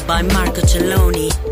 By Marco Celloni.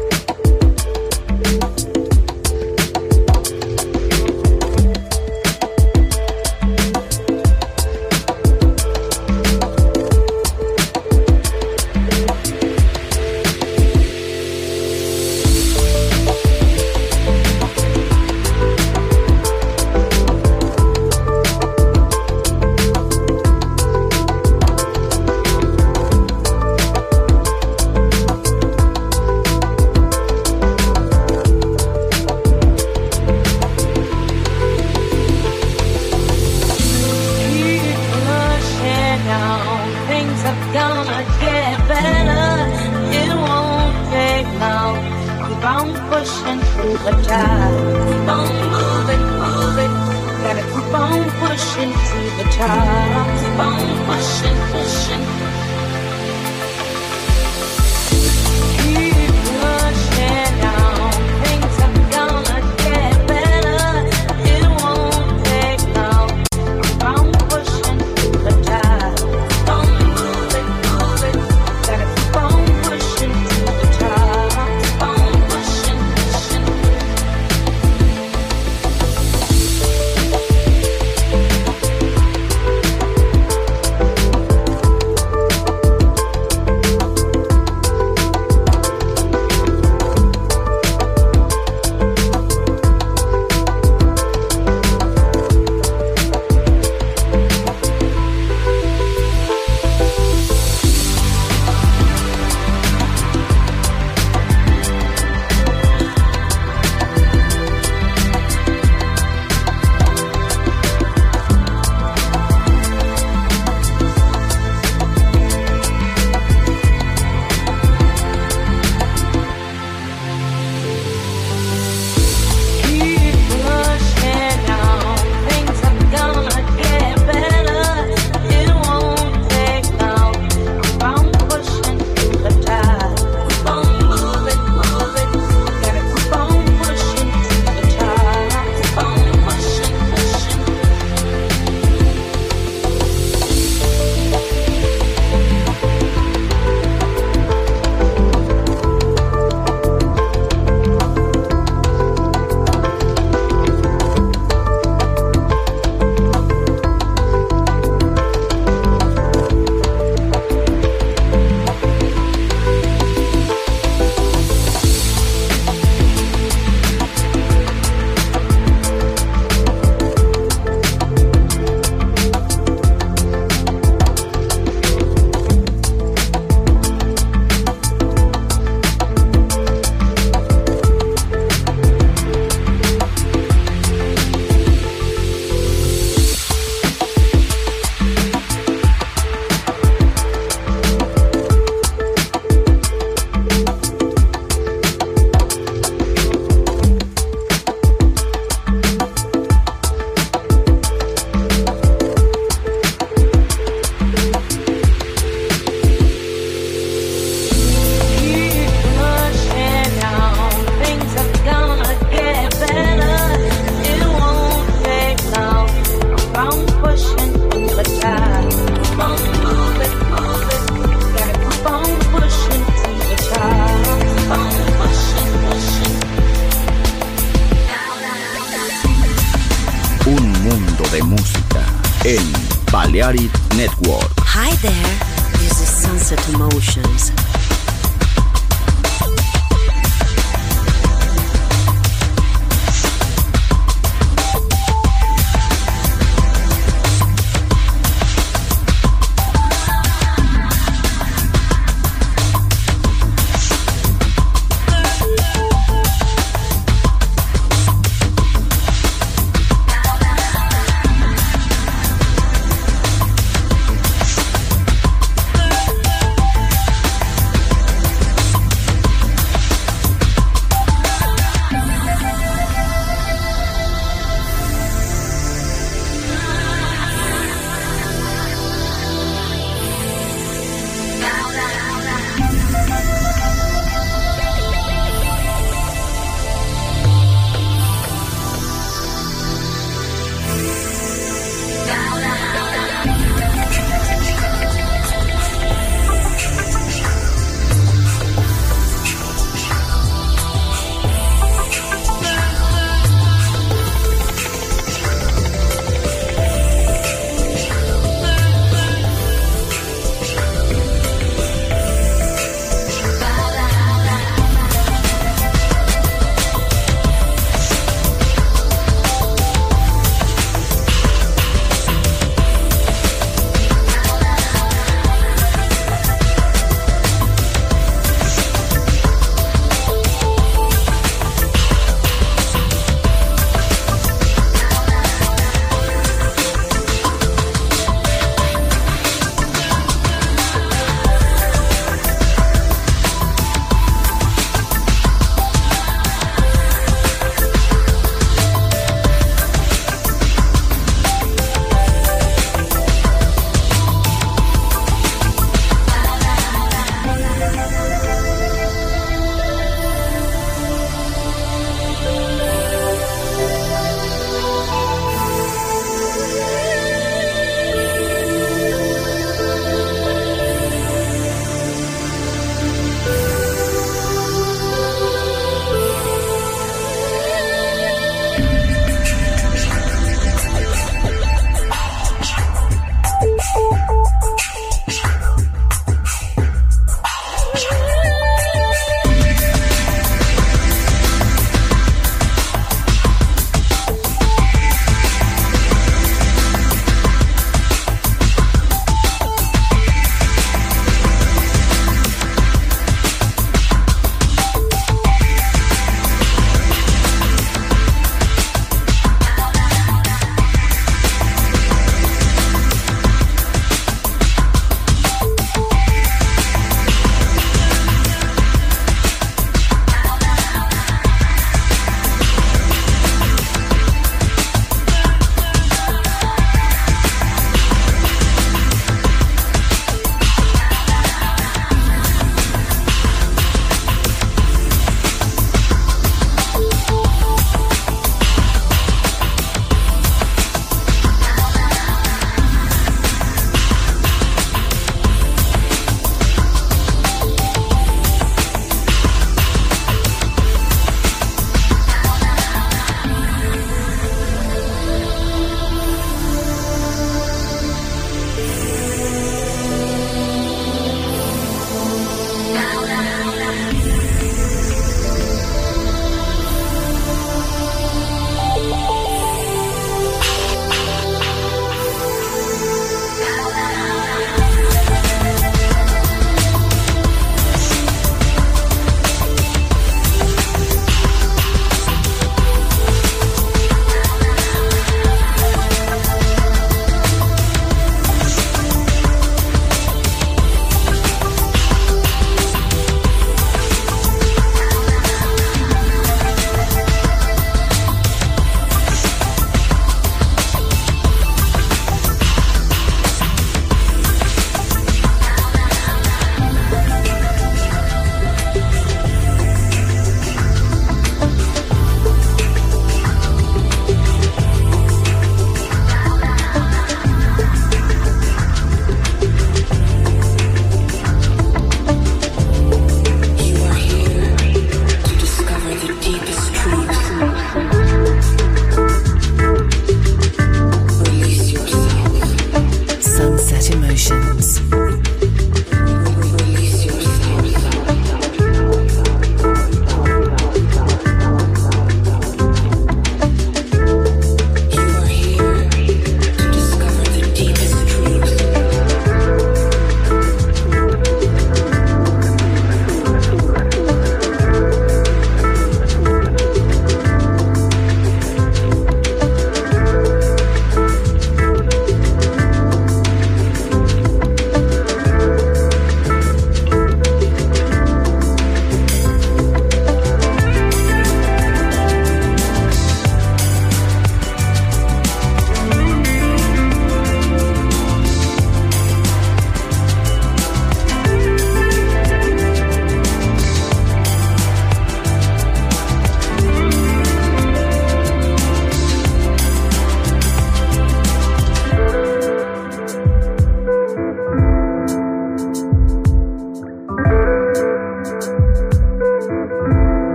about it.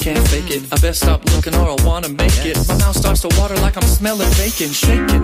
can't fake it. I best stop looking or I wanna make it. My mouth starts to water like I'm smelling bacon. Shake it,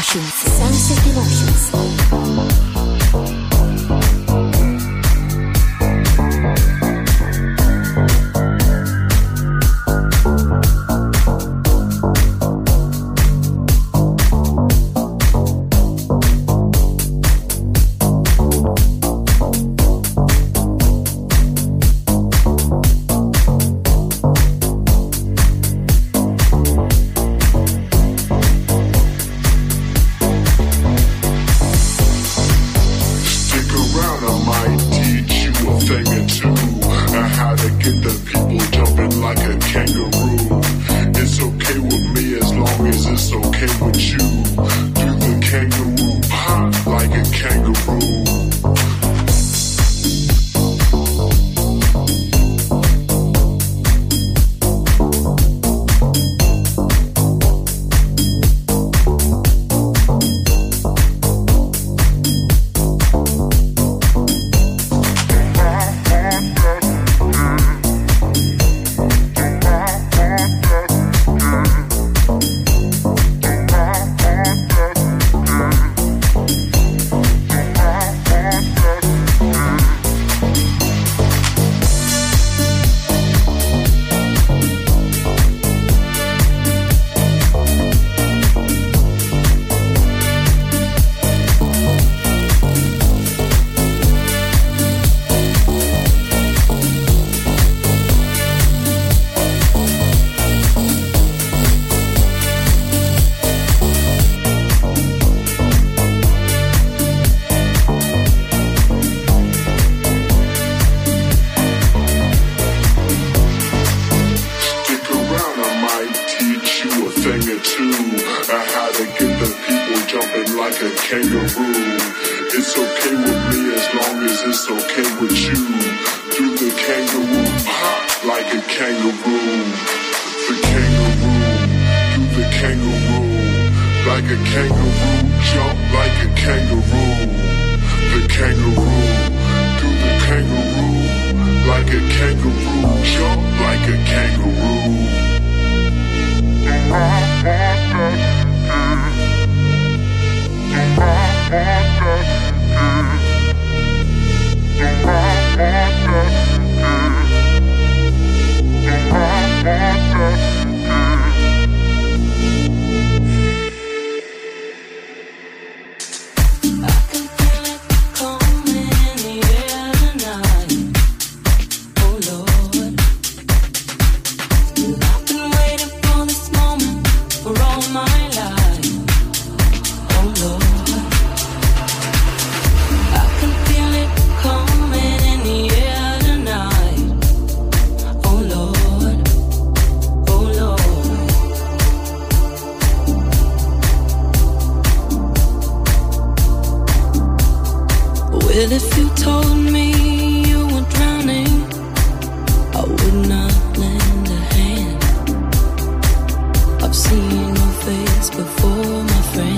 Sunset Emotions. Sunset Emotions. before my friends.